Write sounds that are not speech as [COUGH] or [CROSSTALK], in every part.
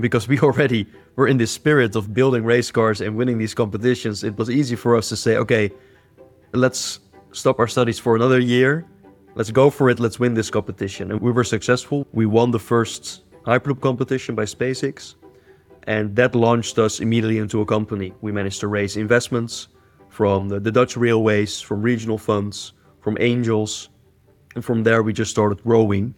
Because we [LAUGHS] already were in this spirit of building race cars and winning these competitions, it was easy for us to say, okay, let's stop our studies for another year. Let's go for it. Let's win this competition. And we were successful. We won the first Hyperloop competition by SpaceX. And that launched us immediately into a company. We managed to raise investments from the, the Dutch railways, from regional funds, from angels. And from there, we just started growing.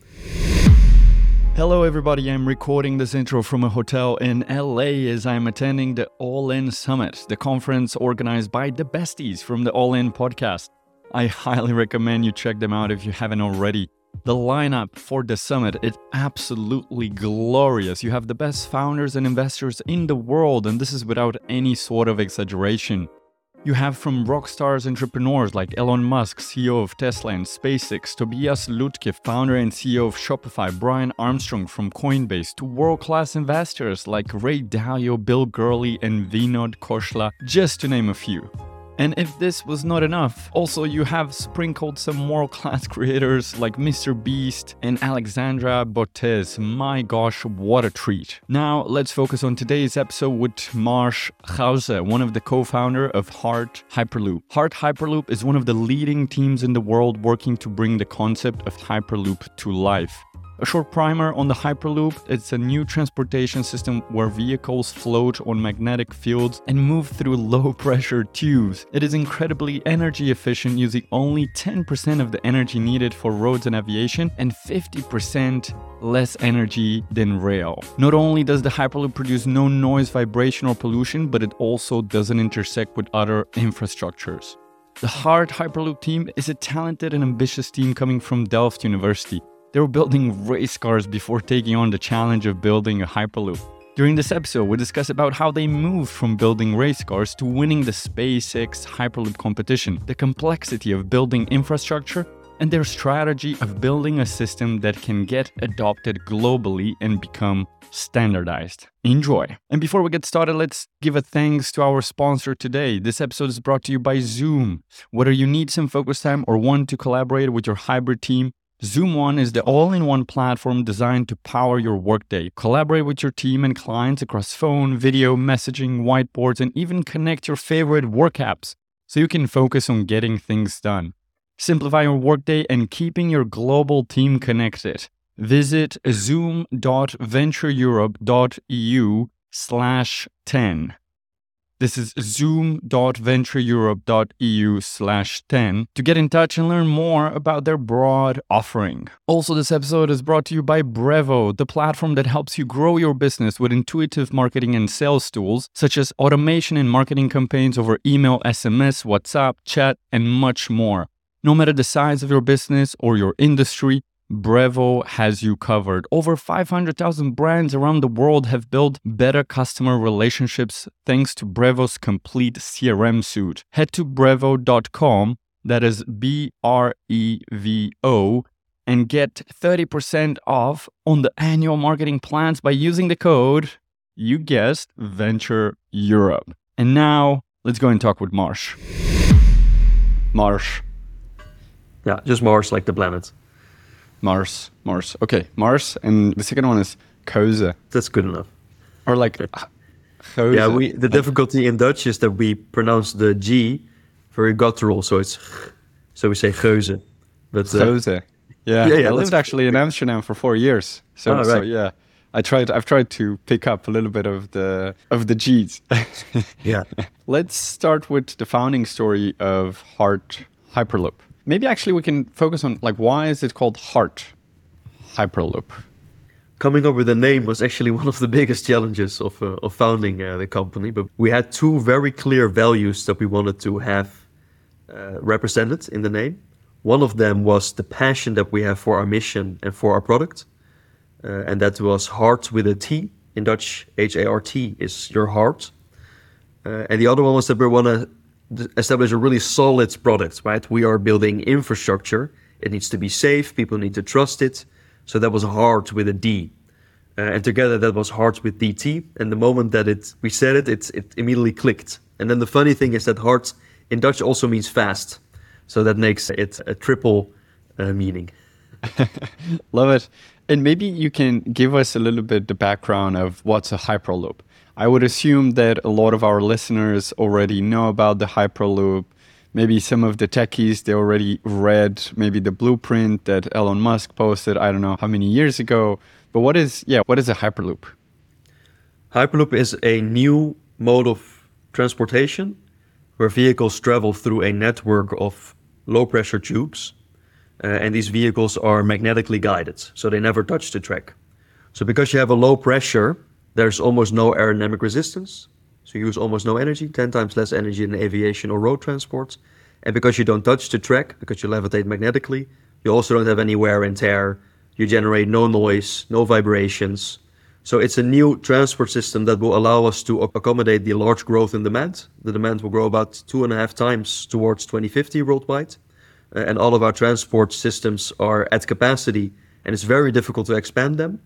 Hello, everybody. I'm recording this intro from a hotel in LA as I'm attending the All In Summit, the conference organized by the besties from the All In podcast. I highly recommend you check them out if you haven't already. The lineup for the summit is absolutely glorious. You have the best founders and investors in the world, and this is without any sort of exaggeration. You have from rock stars entrepreneurs like Elon Musk, CEO of Tesla and SpaceX, Tobias Lutke, founder and CEO of Shopify, Brian Armstrong from Coinbase, to world class investors like Ray Dalio, Bill Gurley, and Vinod Khosla, just to name a few. And if this was not enough, also you have sprinkled some world class [LAUGHS] creators like Mr. Beast and Alexandra Botez. My gosh, what a treat. Now let's focus on today's episode with Marsh Gause, one of the co founder of Hardt Hyperloop. Hardt Hyperloop is one of the leading teams in the world working to bring the concept of Hyperloop to life. A short primer on the Hyperloop it's a new transportation system where vehicles float on magnetic fields and move through low pressure tubes. It is incredibly energy efficient, using only 10% of the energy needed for roads and aviation and 50% less energy than rail. Not only does the Hyperloop produce no noise, vibration, or pollution, but it also doesn't intersect with other infrastructures. The Hardt Hyperloop team is a talented and ambitious team coming from Delft University. They were building race cars before taking on the challenge of building a Hyperloop. During this episode, we discuss about how they moved from building race cars to winning the SpaceX Hyperloop competition, the complexity of building infrastructure, and their strategy of building a system that can get adopted globally and become standardized. Enjoy. And before we get started, let's give a thanks to our sponsor today. This episode is brought to you by Zoom. Whether you need some focus time or want to collaborate with your hybrid team, Zoom One is the all in one platform designed to power your workday. Collaborate with your team and clients across phone, video, messaging, whiteboards, and even connect your favorite work apps so you can focus on getting things done. Simplify your workday and keeping your global team connected. Visit zoom.ventureeurope.eu slash 10. This is zoom.ventureeurope.eu slash 10 to get in touch and learn more about their broad offering. Also, this episode is brought to you by Brevo, the platform that helps you grow your business with intuitive marketing and sales tools, such as automation and marketing campaigns over email, SMS, WhatsApp, chat, and much more. No matter the size of your business or your industry, Brevo has you covered. Over 500,000 brands around the world have built better customer relationships thanks to Brevo's complete CRM suite. Head to brevo.com, that is B R E V O, and get 30% off on the annual marketing plans by using the code, you guessed, Venture Europe. And now, let's go and talk with Marsh. Marsh. Yeah, just Mars, like the planet. Mars, Mars. Okay, Mars, and the second one is Keuze, That's good enough. or like Geuze. Yeah, we the difficulty in Dutch is that we pronounce the G very guttural, so it's so we say geuze. But uh, Geuze. Yeah, Yeah, yeah, I lived actually in Amsterdam for four years. So, Oh, so yeah, I tried. I've tried to pick up a little bit of the of the G's. yeah, [LAUGHS] Let's start with the founding story of Hardt Hyperloop. Maybe actually we can focus on like why is it called Hardt Hyperloop? coming up with a name was actually [LAUGHS] one of the biggest challenges of uh, of founding uh, the company. But we had two very clear values that we wanted to have uh, represented in the name. One of them was the passion that we have for our mission and for our product, uh, and that was heart with a T in Dutch. H A R T is your heart. Uh, and the other one was that we want to establish a really solid product, right? We are building infrastructure. It needs to be safe. People need to trust it. So that was hard with a D. Uh, and together that was hard with DT. And the moment that it we said it, it, it immediately clicked. And then the funny thing is that hard in Dutch also means fast. So that makes it a triple uh, meaning. [LAUGHS] Love it. And maybe you can give us a little bit the background of what's a Hyperloop. I would assume that a lot of our listeners already know about the Hyperloop. Maybe some of the techies, they already read maybe the blueprint that Elon Musk posted, I don't know how many years ago. But what is, yeah, what is a Hyperloop? Hyperloop is a new mode of transportation where vehicles travel through a network of low pressure tubes. Uh, and these vehicles are magnetically guided, so they never touch the track. So, because you have a low pressure, there's almost no aerodynamic resistance. So, you use almost no energy, 10 times less energy than aviation or road transport. And because you don't touch the track, because you levitate magnetically, you also don't have any wear and tear. You generate no noise, no vibrations. So it's a new transport system that will allow us to accommodate the large growth in demand. The demand will grow about two and a half times towards 2050 worldwide. Uh, and all of our transport systems are at capacity, and it's very difficult to expand them.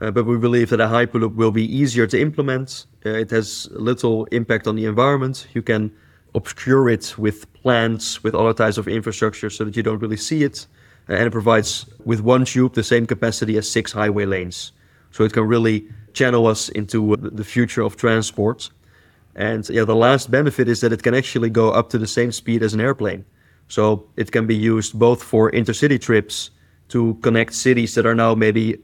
Uh, but we believe that a Hyperloop will be easier to implement. Uh, it has little impact on the environment. You can obscure it with plants, with other types of infrastructure so that you don't really see it. Uh, and it provides, with one tube, the same capacity as six highway lanes. So it can really channel us into the future of transport. And yeah, the last benefit is that it can actually go up to the same speed as an airplane. So it can be used both for intercity trips to connect cities that are now maybe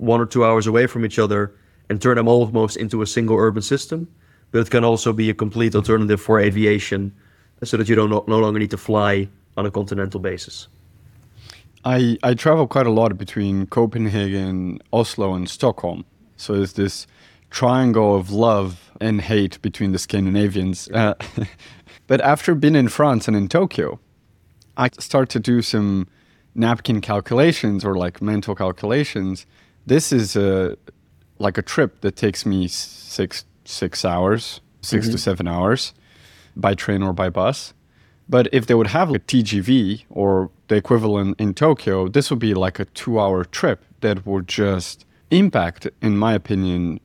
one or two hours away from each other and turn them almost into a single urban system. But it can also be a complete alternative for aviation so that you don't no longer need to fly on a continental basis. I, I travel quite a lot between Copenhagen, Oslo, and Stockholm. So it's this triangle of love and hate between the Scandinavians. Uh, [LAUGHS] but after being in France and in Tokyo, I start to do some napkin calculations or like mental calculations. This is a like a trip that takes me six six hours, 6 mm-hmm. to seven hours by train or by bus. But if they would have a TGV or the equivalent in Tokyo, this would be like a two hour trip that would just impact, in my opinion,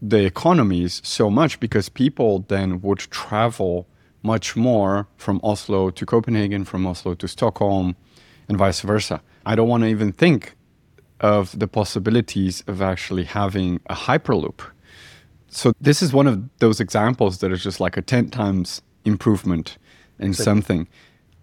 the economies so much because people then would travel much more from Oslo to Copenhagen, from Oslo to Stockholm, and vice versa. I don't want to even think of the possibilities of actually having a hyperloop. So, this is one of those examples that is just like a 10 times improvement in something.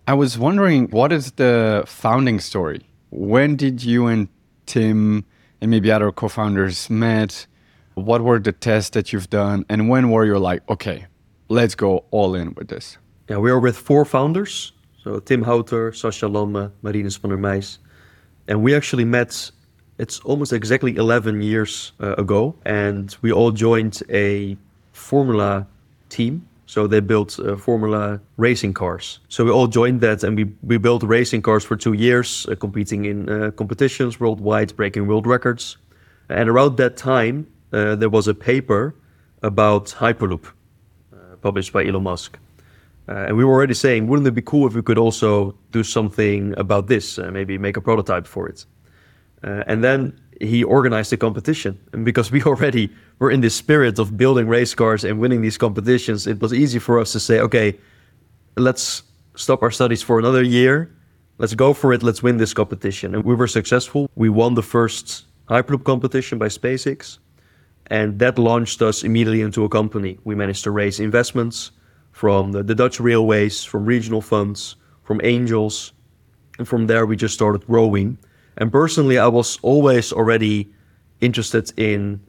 I was wondering, what is the founding story? When did you and Tim and maybe other co-founders met? What were the tests that you've done, and when were you like, okay, let's go all in with this? Yeah, we are with four founders. So Tim Houter, Sascha Lamme, Marinus van der Meijs. And we actually met, it's almost exactly 11 years uh, ago. And we all joined a Formula team so they built uh, Formula racing cars. So we all joined that and we, we built racing cars for two years, uh, competing in uh, competitions worldwide, breaking world records. And around that time, uh, there was a paper about Hyperloop uh, published by Elon Musk. Uh, and we were already saying, wouldn't it be cool if we could also do something about this, maybe make a prototype for it? Uh, and then he organized the competition. And because we [LAUGHS] already were in the spirit of building race cars and winning these competitions, it was easy for us to say, okay, let's stop our studies for another year. Let's go for it. Let's win this competition. And we were successful. We won the first Hyperloop competition by SpaceX. And that launched us immediately into a company. We managed to raise investments from the, the Dutch railways, from regional funds, from angels. And from there, we just started growing and personally, I was always already interested in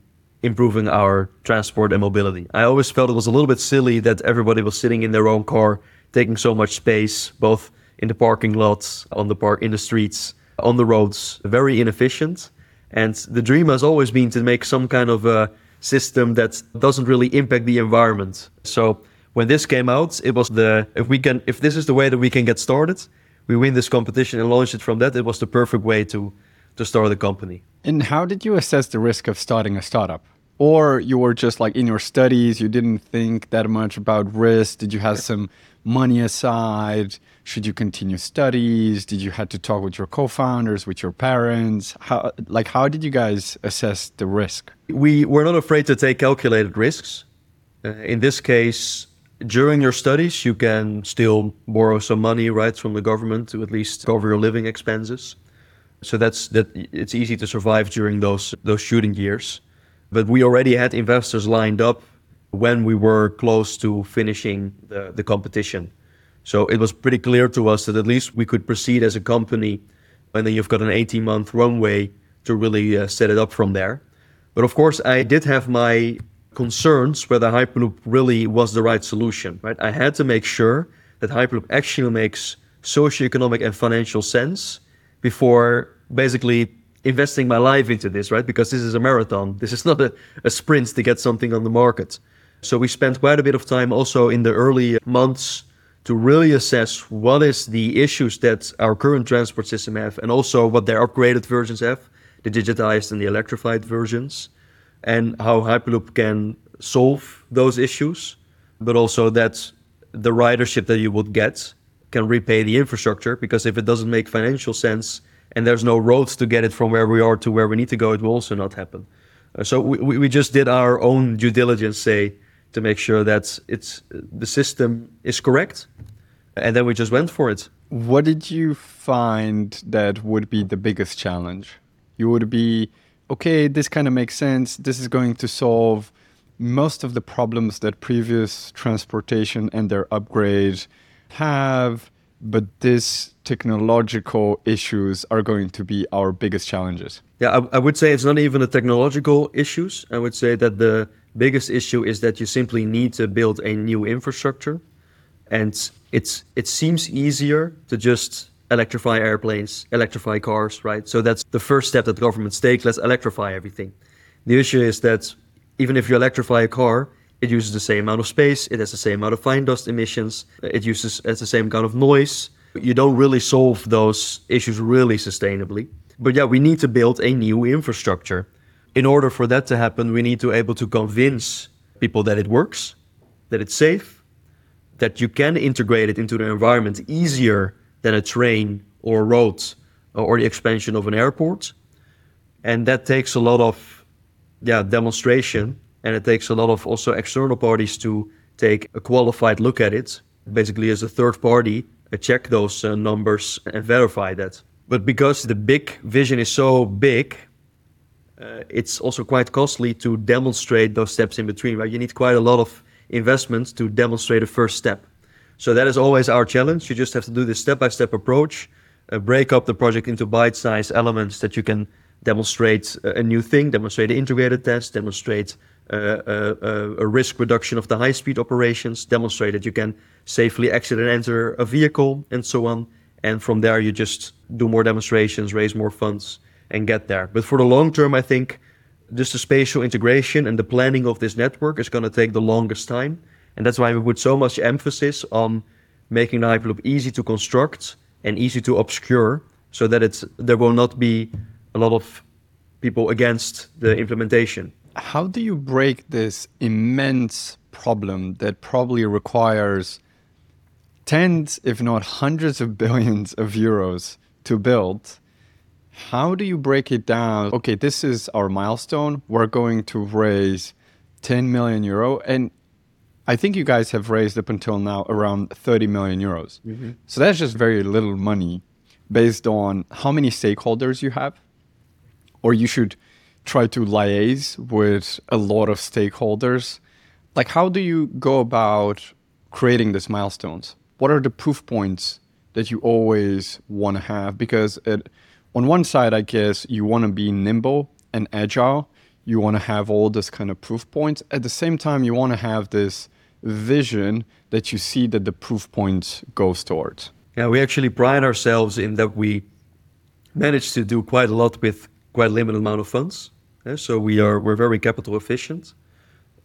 improving our transport and mobility. I always felt it was a little bit silly that everybody was sitting in their own car, taking so much space, both in the parking lots, on the park, in the streets, on the roads, very inefficient. And the dream has always been to make some kind of a system that doesn't really impact the environment. So when this came out, it was the if we can if this is the way that we can get started, we win this competition and launch it from that, it was the perfect way to to start the company. And how did you assess the risk of starting a startup? Or you were just like in your studies, you didn't think that much about risk. Did you have some money aside? Should you continue studies? Did you have to talk with your co-founders, with your parents? How like how did you guys assess the risk? We were not afraid to take calculated risks. Uh, in this case, during your studies, you can still borrow some money, right, from the government to at least cover your living expenses. So that's that. It's easy to survive during those those shooting years. But we already had investors lined up when we were close to finishing the, the competition. So it was pretty clear to us that at least we could proceed as a company, and then you've got an 18 month runway to really uh, set it up from there. But of course, I did have my concerns whether Hyperloop really was the right solution. Right, I had to make sure that Hyperloop actually makes socioeconomic and financial sense before basically investing my life into this, right? Because this is a marathon. This is not a, a sprint to get something on the market. So we spent quite a bit of time also in the early months to really assess what is the issues that our current transport system have and also what their upgraded versions have, the digitized and the electrified versions, and how Hyperloop can solve those issues, but also that the ridership that you would get can repay the infrastructure because if it doesn't make financial sense and there's no roads to get it from where we are to where we need to go, it will also not happen. Uh, so we, we just did our own due diligence, say, to make sure that it's the system is correct, and then we just went for it. What did you find that would be the biggest challenge? You would be okay. This kind of makes sense. This is going to solve most of the problems that previous transportation and their upgrade have, but this technological issues are going to be our biggest challenges. Yeah, I, I, would say it's not even the technological issues. I would say that the biggest issue is that you simply need to build a new infrastructure, and it's it seems easier to just electrify airplanes, electrify cars, right? So that's the first step that the governments take. Let's electrify everything. The issue is that even if you electrify a car, it uses the same amount of space, it has the same amount of fine dust emissions, it uses has the same kind of noise. You don't really solve those issues really sustainably. But yeah, we need to build a new infrastructure. In order for that to happen, we need to be able to convince people that it works, that it's safe, that you can integrate it into the environment easier than a train or a road or the expansion of an airport. And that takes a lot of yeah, demonstration and it takes a lot of also external parties to take a qualified look at it, basically as a third party, uh, check those uh, numbers and verify that. But because the big vision is so big, uh, it's also quite costly to demonstrate those steps in between. Right, you need quite a lot of investments to demonstrate a first step. So that is always our challenge. You just have to do this step-by-step approach, uh, break up the project into bite-sized elements that you can demonstrate uh, a new thing, demonstrate an integrated test, demonstrate a, a, risk reduction of the high speed operations, demonstrate that you can safely exit and enter a vehicle, and so on. And from there, you just do more demonstrations, raise more funds, and get there. But for the long term, I think just the spatial integration and the planning of this network is going to take the longest time. And that's why we put so much emphasis on making the Hyperloop easy to construct and easy to obscure so that it's there will not be a lot of people against the implementation how do you break this immense problem that probably requires tens, if not hundreds of billions of euros to build? How do you break it down? Okay, this is our milestone. We're going to raise 10 million euro. And I think you guys have raised up until now around 30 million euros. Mm-hmm. So that's just very little money based on how many stakeholders you have. Or you should try to liaise with a lot of stakeholders. Like, how do you go about creating these milestones? What are the proof points that you always want to have? Because it, on one side, I guess you want to be nimble and agile. You want to have all this kind of proof points. At the same time, you want to have this vision that you see that the proof points goes towards. Yeah, we actually pride ourselves in that we managed to do quite a lot with quite a limited amount of funds. So we are we're very capital efficient,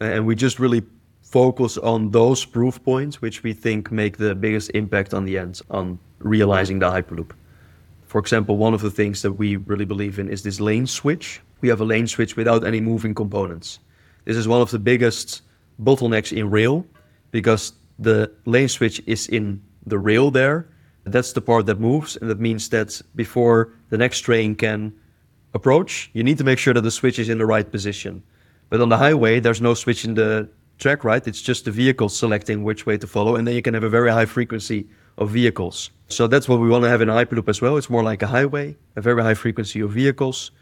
and we just really focus on those proof points which we think make the biggest impact on the end on realizing the hyperloop. For example, one of the things that we really believe in is this lane switch. We have a lane switch without any moving components. This is one of the biggest bottlenecks in rail because the lane switch is in the rail there. That's the part that moves, and that means that before the next train can approach, you need to make sure that the switch is in the right position. But on the highway, there's no switch in the track, right? It's just the vehicle selecting which way to follow, and then you can have a very high frequency of vehicles. So that's what we want to have in Hyperloop as well. It's more like a highway, a very high frequency of vehicles.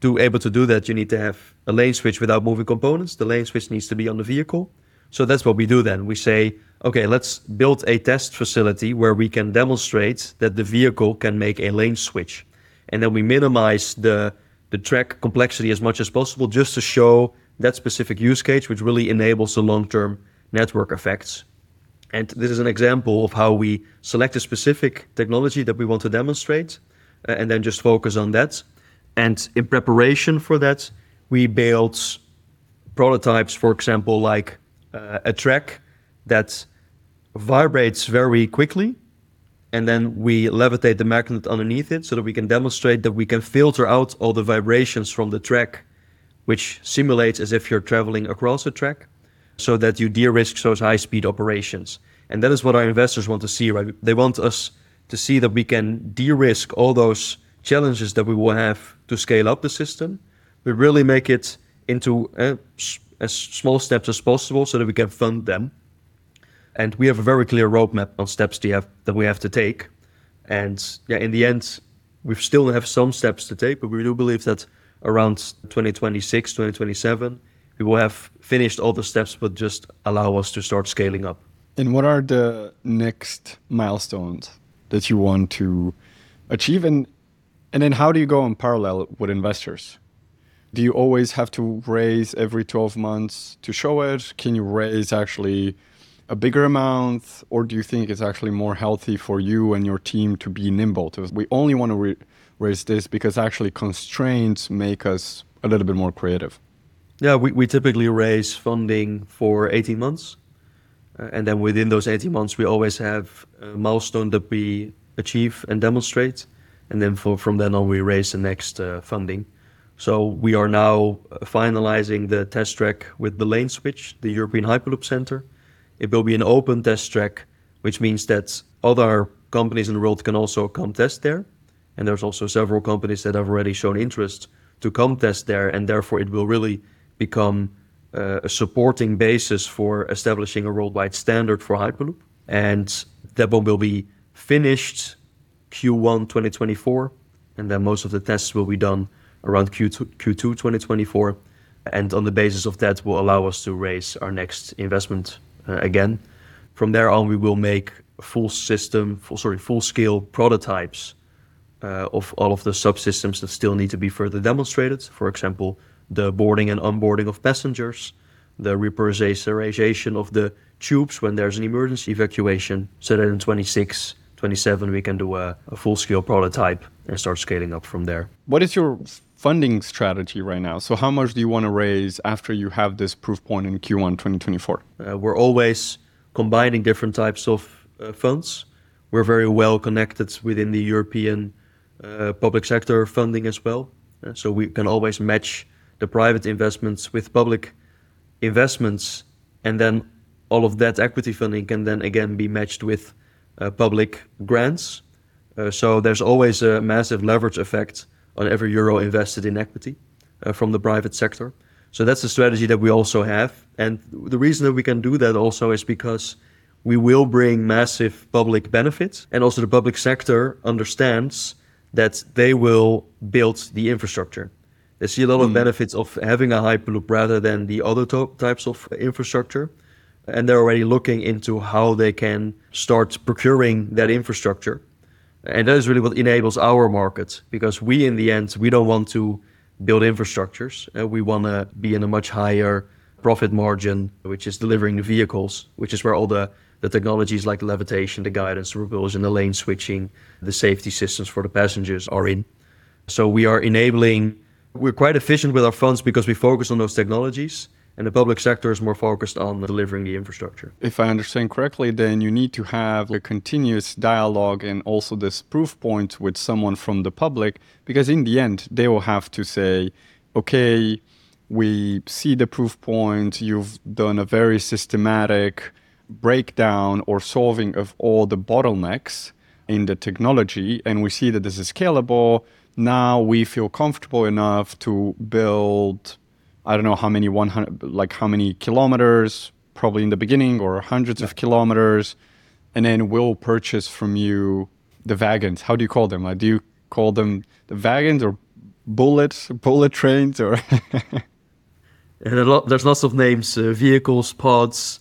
To able to do that, you need to have a lane switch without moving components. The lane switch needs to be on the vehicle. So that's what we do then. We say, okay, let's build a test facility where we can demonstrate that the vehicle can make a lane switch. And then we minimize the, the track complexity as much as possible just to show that specific use case, which really enables the long term network effects. And this is an example of how we select a specific technology that we want to demonstrate uh, and then just focus on that. And in preparation for that, we built prototypes, for example, like uh, a track that vibrates very quickly. And then we levitate the magnet underneath it so that we can demonstrate that we can filter out all the vibrations from the track, which simulates as if you're traveling across a track so that you de-risk those high-speed operations. And that is what our investors want to see, right? They want us to see that we can de-risk all those challenges that we will have to scale up the system. We really make it into uh, as small steps as possible so that we can fund them. And we have a very clear roadmap on steps have, that we have to take. And yeah, in the end, we still have some steps to take, but we do believe that around 2026, 2027, we will have finished all the steps, but just allow us to start scaling up. And what are the next milestones that you want to achieve? And, and then how do you go in parallel with investors? Do you always have to raise every 12 months to show it? Can you raise actually a bigger amount? Or do you think it's actually more healthy for you and your team to be nimble? To, we only want to raise this because actually constraints make us a little bit more creative. Yeah, we, we typically raise funding for 18 months. Uh, and then within those 18 months, we always have a milestone that we achieve and demonstrate. And then for, from then on, we raise the next uh, funding. So we are now finalizing the test track with the lane switch, the European Hyperloop Center. It will be an open test track, which means that other companies in the world can also come test there. And there's also several companies that have already shown interest to come test there, and therefore it will really become uh, a supporting basis for establishing a worldwide standard for Hyperloop. And that one will be finished Q1 2024, and then most of the tests will be done around Q2, Q2 2024. And on the basis of that, will allow us to raise our next investment uh, again. From there on, we will make full system, full, sorry, full scale prototypes uh, of all of the subsystems that still need to be further demonstrated. For example, the boarding and onboarding of passengers, the repressurization of the tubes when there's an emergency evacuation, so that in 26, 27 we can do a, a full-scale prototype and start scaling up from there. What is your funding strategy right now? So how much do you want to raise after you have this proof point in Q1 2024? Uh, we're always combining different types of uh, funds. We're very well connected within the European uh, public sector funding as well. Uh, so we can always match the private investments with public investments, and then all of that equity funding can then again be matched with uh, public grants. Uh, so there's always a massive leverage effect on every euro invested in equity uh, from the private sector. So that's the strategy that we also have. And the reason that we can do that also is because we will bring massive public benefits. And also the public sector understands that they will build the infrastructure. They see a lot of mm. benefits of having a Hyperloop rather than the other types of infrastructure. And they're already looking into how they can start procuring that infrastructure. And that is really what enables our market because we, in the end, we don't want to build infrastructures. Uh, we want to be in a much higher profit margin, which is delivering the vehicles, which is where all the, the technologies like levitation, the guidance, the propulsion, the lane switching, the safety systems for the passengers are in. So we are enabling we're quite efficient with our funds because we focus on those technologies and the public sector is more focused on delivering the infrastructure. If I understand correctly, then you need to have a continuous dialogue and also this proof point with someone from the public, because in the end, they will have to say, okay, we see the proof point, you've done a very systematic breakdown or solving of all the bottlenecks in the technology, and we see that this is scalable now we feel comfortable enough to build i don't know how many 100 like how many kilometers probably in the beginning or hundreds yeah. of kilometers and then we'll purchase from you the wagons. How do you call them? Like, do you call them the wagons or bullets, bullet trains, or? [LAUGHS] and lot, there's lots of names: uh, vehicles, pods,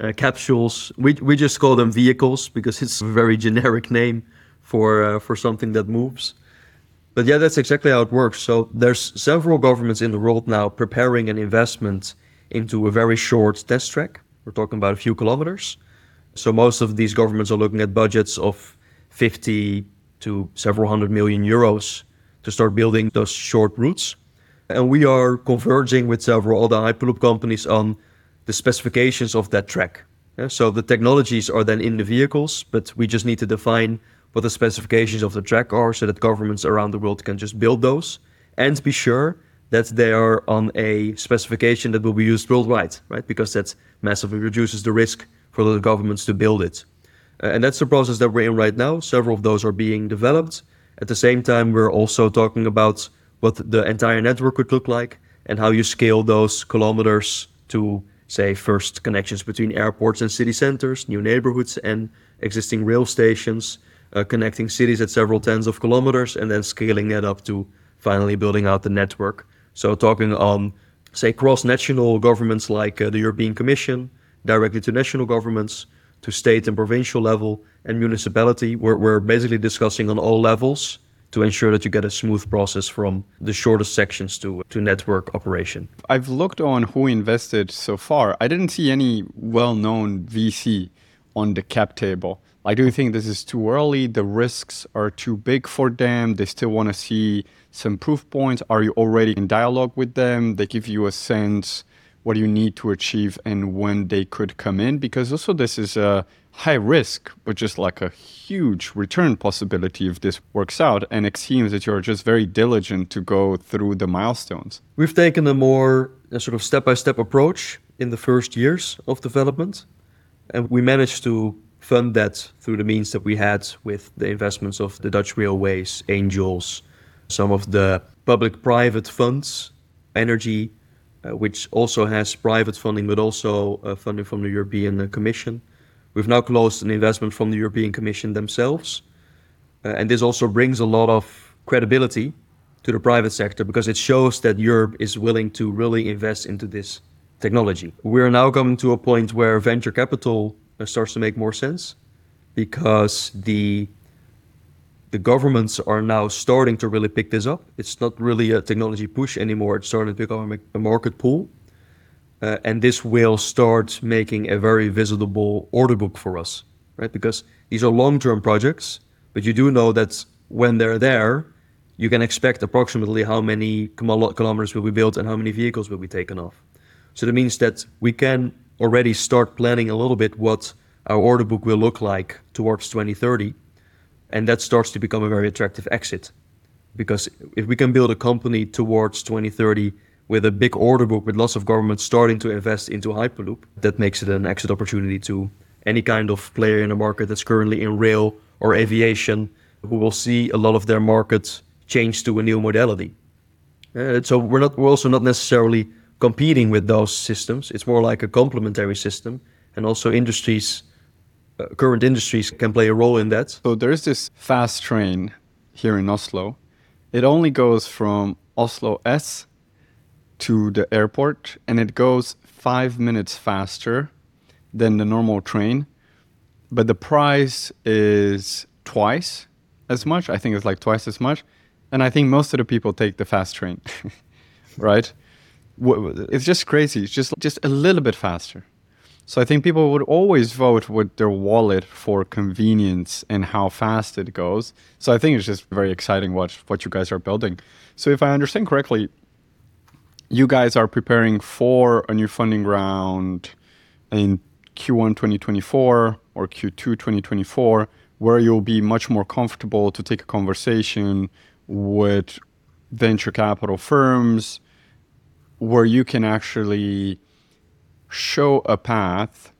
uh, capsules. We we just call them vehicles because it's a very generic name for uh, for something that moves. But yeah, that's exactly how it works. So there's several governments in the world now preparing an investment into a very short test track. We're talking about a few kilometers. So most of these governments are looking at budgets of 50 to several hundred million euros to start building those short routes. And we are converging with several other Hyperloop companies on the specifications of that track. Yeah, so the technologies are then in the vehicles, but we just need to define what the specifications of the track are so that governments around the world can just build those and be sure that they are on a specification that will be used worldwide, right? Because that massively reduces the risk for the governments to build it. Uh, and that's the process that we're in right now. Several of those are being developed. At the same time, we're also talking about what the entire network would look like and how you scale those kilometers to, say, first connections between airports and city centers, new neighborhoods, and existing rail stations, uh, connecting cities at several tens of kilometers and then scaling that up to finally building out the network. So, talking on, say, cross national governments like uh, the European Commission, directly to national governments, to state and provincial level, and municipality. We're, we're basically discussing on all levels to ensure that you get a smooth process from the shortest sections to, to network operation. I've looked on who invested so far. I didn't see any well known VC on the cap table. I do think this is too early. The risks are too big for them. They still want to see some proof points. Are you already in dialogue with them? They give you a sense what you need to achieve and when they could come in because also this is a high risk but just like a huge return possibility if this works out and it seems that you're just very diligent to go through the milestones we've taken a more a sort of step-by-step approach in the first years of development and we managed to fund that through the means that we had with the investments of the Dutch railways, angels, some of the public private funds, energy, uh, which also has private funding but also uh, funding from the European uh, Commission. We've now closed an investment from the European Commission themselves. Uh, and this also brings a lot of credibility to the private sector because it shows that Europe is willing to really invest into this technology. We're now coming to a point where venture capital starts to make more sense because the the governments are now starting to really pick this up. It's not really a technology push anymore. It's starting to become a market pull. Uh, and this will start making a very visible order book for us, right? Because these are long-term projects, but you do know that when they're there, you can expect approximately how many kilometers will be built and how many vehicles will be taken off. So that means that we can already start planning a little bit what our order book will look like towards 2030. And that starts to become a very attractive exit. Because if we can build a company towards 2030 with a big order book with lots of governments starting to invest into Hyperloop, that makes it an exit opportunity to any kind of player in the market that's currently in rail or aviation who will see a lot of their markets change to a new modality. Uh, so we're not we're also not necessarily competing with those systems. It's more like a complementary system, and also industries, uh, current industries, can play a role in that. So there's this fast train here in Oslo. It only goes from Oslo S to the airport, and it goes five minutes faster than the normal train, but the price is twice as much. I think it's like twice as much, and I think most of the people take the fast train, [LAUGHS] right? It's just crazy. It's just just a little bit faster. So I think people would always vote with their wallet for convenience and how fast it goes. So I think it's just very exciting what what you guys are building. So if I understand correctly, you guys are preparing for a new funding round in Q1 2024 or Q2 2024 where you'll be much more comfortable to take a conversation with venture capital firms where you can actually show a path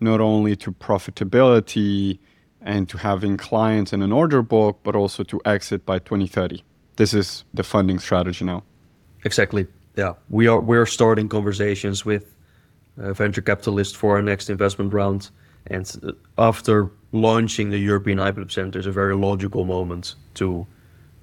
not only to profitability and to having clients in an order book, but also to exit by 2030. This is the funding strategy now. Exactly. Yeah, we are we're starting conversations with uh, venture capitalists for our next investment round, And uh, after launching the European Hyperloop Center is a very logical moment to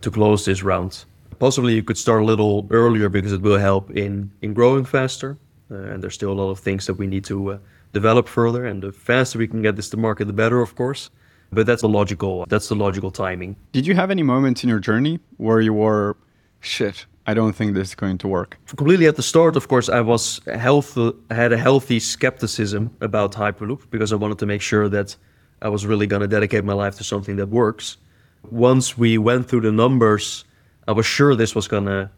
to close this round. Possibly you could start a little earlier because it will help in in growing faster. Uh, and there's still a lot of things that we need to uh, develop further. And the faster we can get this to market, the better, of course. But that's the logical that's the logical timing. Did you have any moments in your journey where you were, shit, I don't think this is going to work. Completely at the start, of course, I was healthy, had a healthy skepticism about Hyperloop because I wanted to make sure that I was really going to dedicate my life to something that works. Once we went through the numbers, I was sure this was going to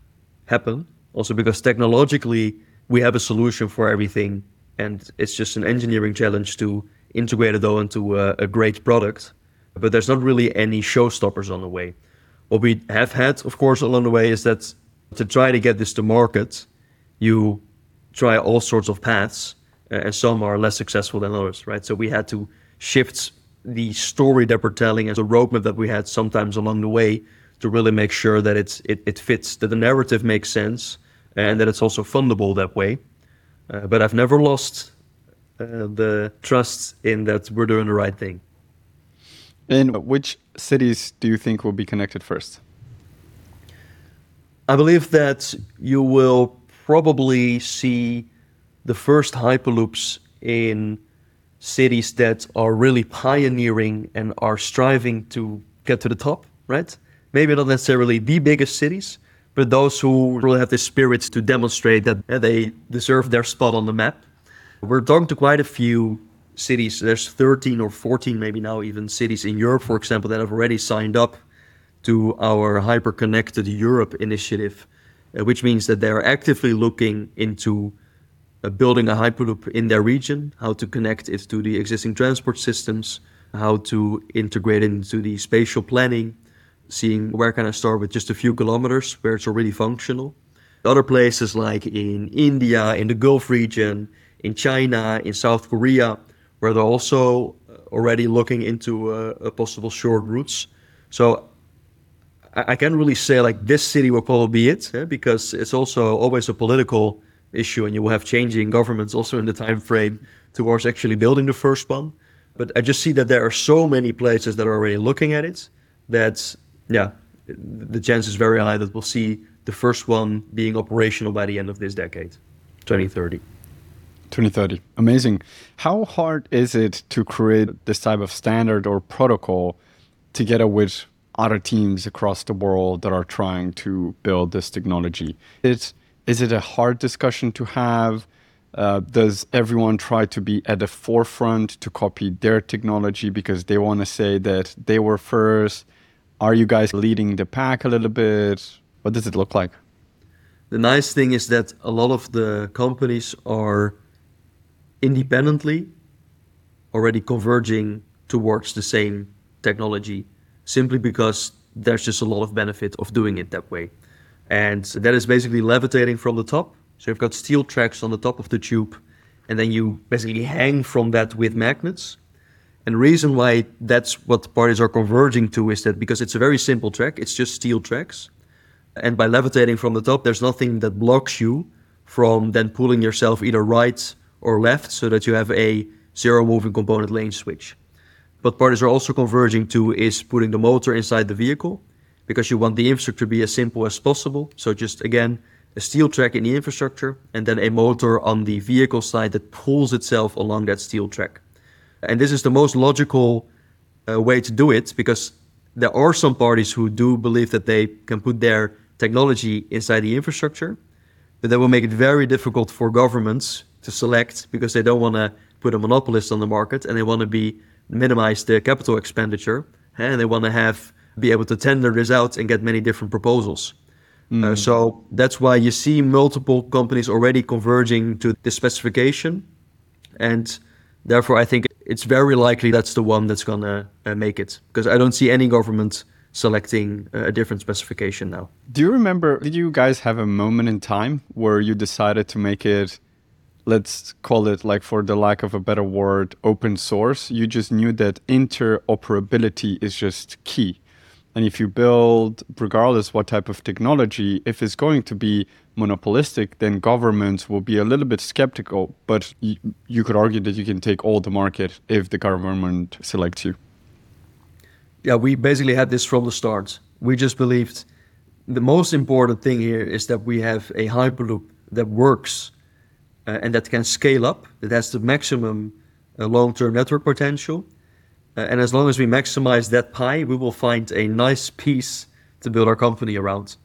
happen. Also, because technologically, we have a solution for everything, and it's just an engineering challenge to integrate it all into a, a great product. But there's not really any showstoppers on the way. What we have had, of course, along the way is that to try to get this to market, you try all sorts of paths, and some are less successful than others, right? So we had to shift the story that we're telling as a roadmap that we had sometimes along the way to really make sure that it's it, it fits, that the narrative makes sense, and that it's also fundable that way. Uh, but I've never lost uh, the trust in that we're doing the right thing. In which cities do you think will be connected first? I believe that you will probably see the first hyperloops in cities that are really pioneering and are striving to get to the top, right? Maybe not necessarily the biggest cities, but those who really have the spirit to demonstrate that they deserve their spot on the map. We're talking to quite a few cities. There's 13 or 14, maybe now even cities in Europe, for example, that have already signed up to our Hyper-Connected Europe initiative, uh, which means that they are actively looking into uh, building a Hyperloop in their region, how to connect it to the existing transport systems, how to integrate it into the spatial planning, seeing where can I start with just a few kilometers where it's already functional. Other places like in India, in the Gulf region, in China, in South Korea, where they're also uh, already looking into uh, possible short routes. So I, can't really say like this city will probably be it eh? because it's also always a political issue and you will have changing governments also in the time frame towards actually building the first one. But I just see that there are so many places that are already looking at it that, yeah, the chance is very high that we'll see the first one being operational by the end of this decade, 2030. 2030. Amazing. How hard is it to create this type of standard or protocol together with other teams across the world that are trying to build this technology. It's, is it a hard discussion to have? Uh, does everyone try to be at the forefront to copy their technology because they want to say that they were first? Are you guys leading the pack a little bit? What does it look like? The nice thing is that a lot of the companies are independently already converging towards the same technology simply because there's just a lot of benefit of doing it that way. And that is basically levitating from the top. So you've got steel tracks on the top of the tube, and then you basically hang from that with magnets. And the reason why that's what the parties are converging to is that because it's a very simple track, it's just steel tracks. And by levitating from the top, there's nothing that blocks you from then pulling yourself either right or left so that you have a zero moving component lane switch. What parties are also converging to is putting the motor inside the vehicle because you want the infrastructure to be as simple as possible. So just again, a steel track in the infrastructure and then a motor on the vehicle side that pulls itself along that steel track. And this is the most logical uh, way to do it because there are some parties who do believe that they can put their technology inside the infrastructure, but that will make it very difficult for governments to select because they don't want to put a monopolist on the market and they want to be minimize the capital expenditure, and they want to have be able to tender this out and get many different proposals. Mm. Uh, so that's why you see multiple companies already converging to this specification, and therefore I think it's very likely that's the one that's gonna uh, make it because I don't see any government selecting a different specification now. Do you remember? Did you guys have a moment in time where you decided to make it let's call it like for the lack of a better word open source you just knew that interoperability is just key And if you build, regardless what type of technology, if it's going to be monopolistic, then governments will be a little bit skeptical. But y- you could argue that you can take all the market if the government selects you. Yeah, we basically had this from the start. We just believed the most important thing here is that we have a Hyperloop that works uh, and that can scale up, that has the maximum uh, long term network potential and as long as we maximize that pie, we will find a nice piece to build our company around.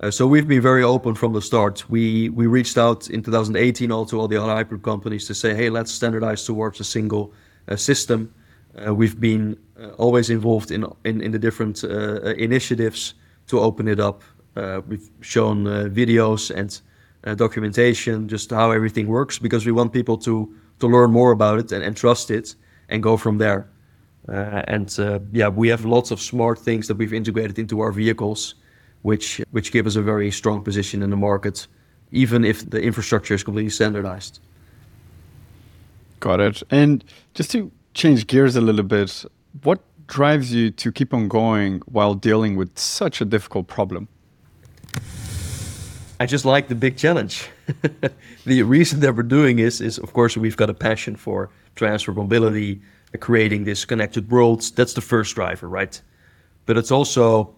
Uh, so we've been very open from the start. We we reached out in 2018 also all the other Hyperloop companies to say, hey, let's standardize towards a single uh, system. Uh, we've been uh, always involved in in, in the different uh, initiatives to open it up. we've shown videos and documentation, just how everything works, because we want people to to learn more about it and, and trust it and go from there. Uh, and uh, yeah, we have lots of smart things that we've integrated into our vehicles, which which give us a very strong position in the market, even if the infrastructure is completely standardized. Got it. And just to change gears a little bit, what drives you to keep on going while dealing with such a difficult problem? I just like the big challenge. [LAUGHS] the reason that we're doing this is of course, we've got a passion for transfer mobility, creating this connected world. That's the first driver, right? But it's also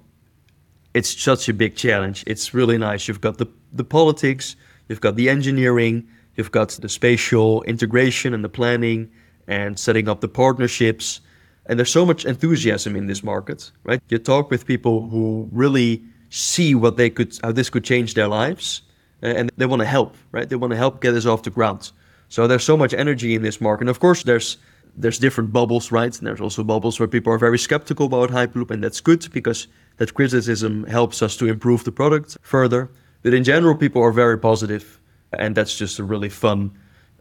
it's such a big challenge. It's really nice. You've got the the politics, you've got the engineering, you've got the spatial integration and the planning and setting up the partnerships. And there's so much enthusiasm in this market, right? You talk with people who really see what they could how this could change their lives and they want to help, right? They want to help get us off the ground. So there's so much energy in this market. And of course, there's there's different bubbles, right? And there's also bubbles where people are very skeptical about Hyperloop, and that's good because that criticism helps us to improve the product further. But in general, people are very positive, and that's just a really fun,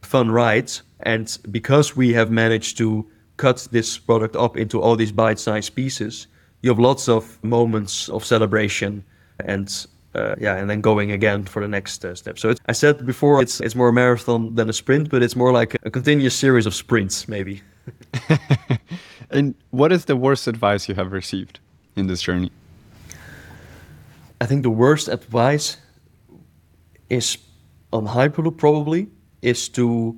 fun ride. And because we have managed to cut this product up into all these bite-sized pieces, you have lots of moments of celebration and uh, yeah, and then going again for the next uh, step. So I said before, it's it's more a marathon than a sprint, but it's more like a continuous series of sprints, maybe. [LAUGHS] and what is the worst advice you have received in this journey? I think the worst advice is on Hyperloop probably is to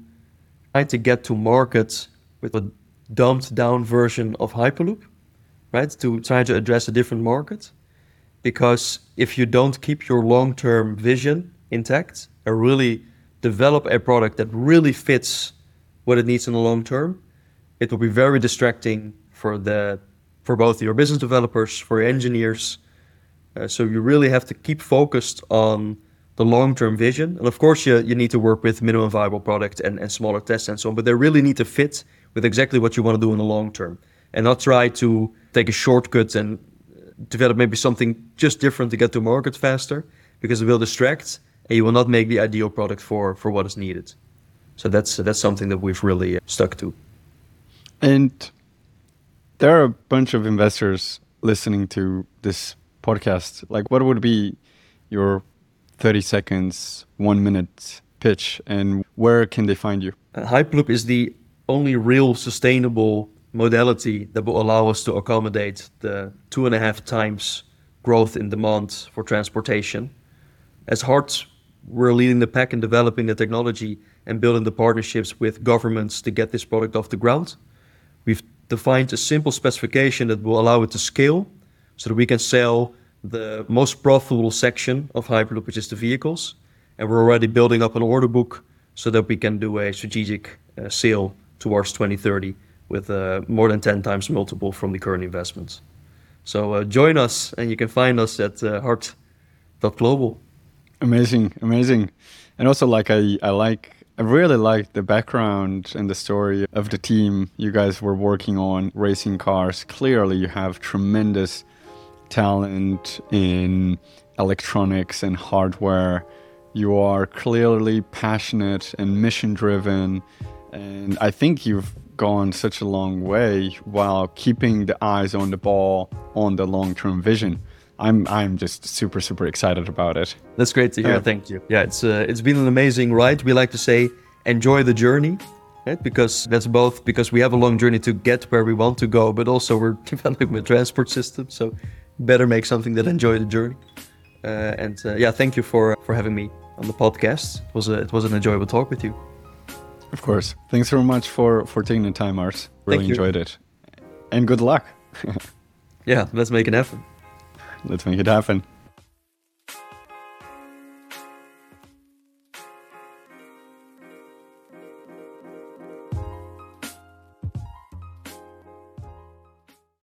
try to get to market with a dumbed down version of Hyperloop, right? To try to address a different market because if you don't keep your long term vision intact and really develop a product that really fits what it needs in the long term, it will be very distracting for the for both your business developers, for your engineers. Uh, so you really have to keep focused on the long-term vision. And of course, you, you need to work with minimum viable product and, and smaller tests and so on, but they really need to fit with exactly what you want to do in the long term and not try to take a shortcut and develop maybe something just different to get to market faster because it will distract and you will not make the ideal product for, for what is needed. So that's that's something that we've really uh, stuck to. And there are a bunch of investors listening to this podcast. Like, what would be your 30 seconds, one minute pitch, and where can they find you? Uh, Hyperloop is the only real sustainable modality that will allow us to accommodate the two and a half times growth in demand for transportation. As Hardt, we're leading the pack in developing the technology and building the partnerships with governments to get this product off the ground. We've defined a simple specification that will allow it to scale so that we can sell the most profitable section of Hyperloop, which is the vehicles. And we're already building up an order book so that we can do a strategic uh, sale towards 2030 with uh, more than 10 times multiple from the current investments. So uh, join us, and you can find us at uh, Hardt.global. Amazing, amazing. And also, like, I like, I really like the background and the story of the team you guys were working on racing cars. Clearly, you have tremendous talent in electronics and hardware. You are clearly passionate and mission driven. And I think you've gone such a long way while keeping the eyes on the ball on the long-term vision. I'm I'm just super super excited about it. That's great to hear. Uh, Thank you. Yeah, it's uh, it's been an amazing ride. We like to say enjoy the journey, right? Because that's both because we have a long journey to get where we want to go, but also we're [LAUGHS] developing a transport system. So better make something that enjoy the journey. Uh, and uh, yeah, thank you for for having me on the podcast. It was a, it was an enjoyable talk with you. Of course. Thanks very much for for taking the time, Mars. Really enjoyed it. And good luck. [LAUGHS] Yeah, let's make it happen. Let's make it happen.